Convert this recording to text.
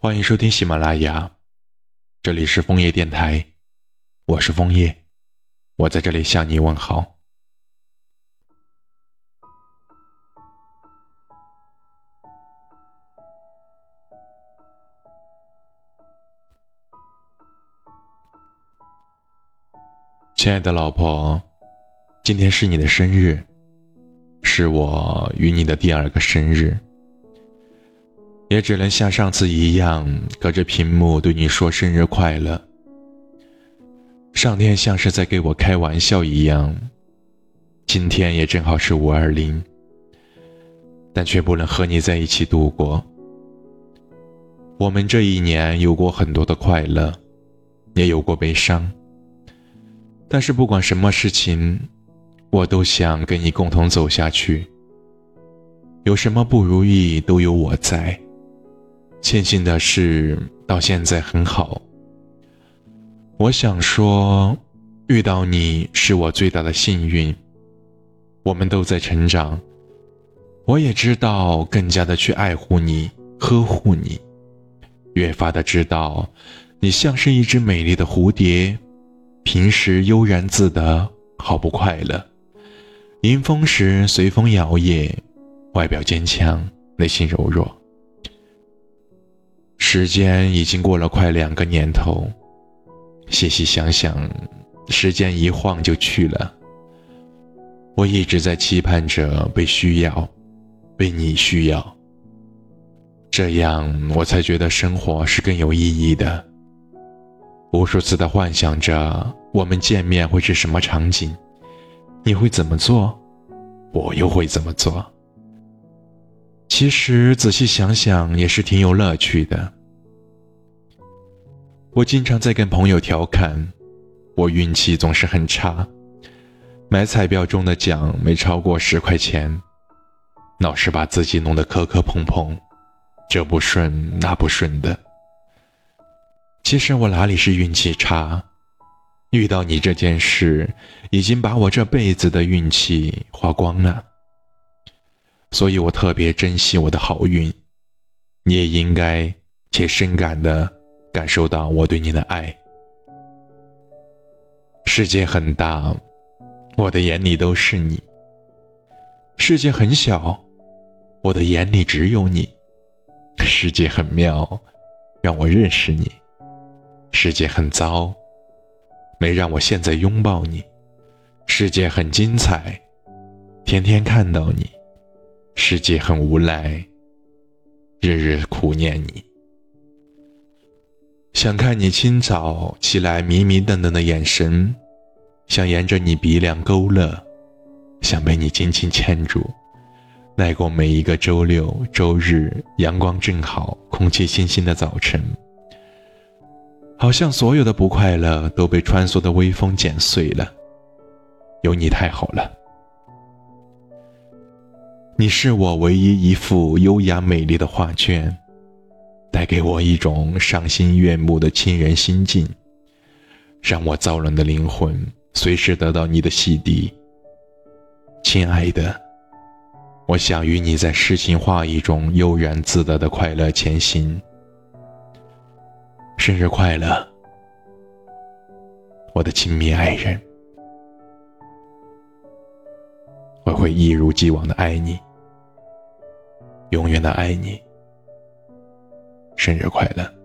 欢迎收听喜马拉雅，这里是枫叶电台，我是枫叶，我在这里向你问好。亲爱的老婆，今天是你的生日，是我与你的第二个生日。也只能像上次一样，隔着屏幕对你说生日快乐。上天像是在给我开玩笑一样，今天也正好是五二零，但却不能和你在一起度过。我们这一年有过很多的快乐，也有过悲伤。但是不管什么事情，我都想跟你共同走下去。有什么不如意，都有我在。庆幸的是，到现在很好。我想说，遇到你是我最大的幸运。我们都在成长，我也知道更加的去爱护你、呵护你，越发的知道，你像是一只美丽的蝴蝶，平时悠然自得，毫不快乐；迎风时随风摇曳，外表坚强，内心柔弱。时间已经过了快两个年头，细细想想，时间一晃就去了。我一直在期盼着被需要，被你需要，这样我才觉得生活是更有意义的。无数次的幻想着我们见面会是什么场景，你会怎么做，我又会怎么做。其实仔细想想，也是挺有乐趣的。我经常在跟朋友调侃，我运气总是很差，买彩票中的奖没超过十块钱，老是把自己弄得磕磕碰碰，这不顺那不顺的。其实我哪里是运气差，遇到你这件事，已经把我这辈子的运气花光了。所以我特别珍惜我的好运，你也应该且深感的。感受到我对你的爱。世界很大，我的眼里都是你；世界很小，我的眼里只有你。世界很妙，让我认识你；世界很糟，没让我现在拥抱你；世界很精彩，天天看到你；世界很无奈，日日苦念你。想看你清早起来迷迷瞪瞪的眼神，想沿着你鼻梁勾勒，想被你紧紧牵住，耐过每一个周六周日阳光正好、空气清新的早晨，好像所有的不快乐都被穿梭的微风剪碎了。有你太好了，你是我唯一一幅优雅美丽的画卷。带给我一种赏心悦目的亲人心境，让我燥冷的灵魂随时得到你的洗涤。亲爱的，我想与你在诗情画意中悠然自得的快乐前行。生日快乐，我的亲密爱人！我会一如既往的爱你，永远的爱你。生日快乐！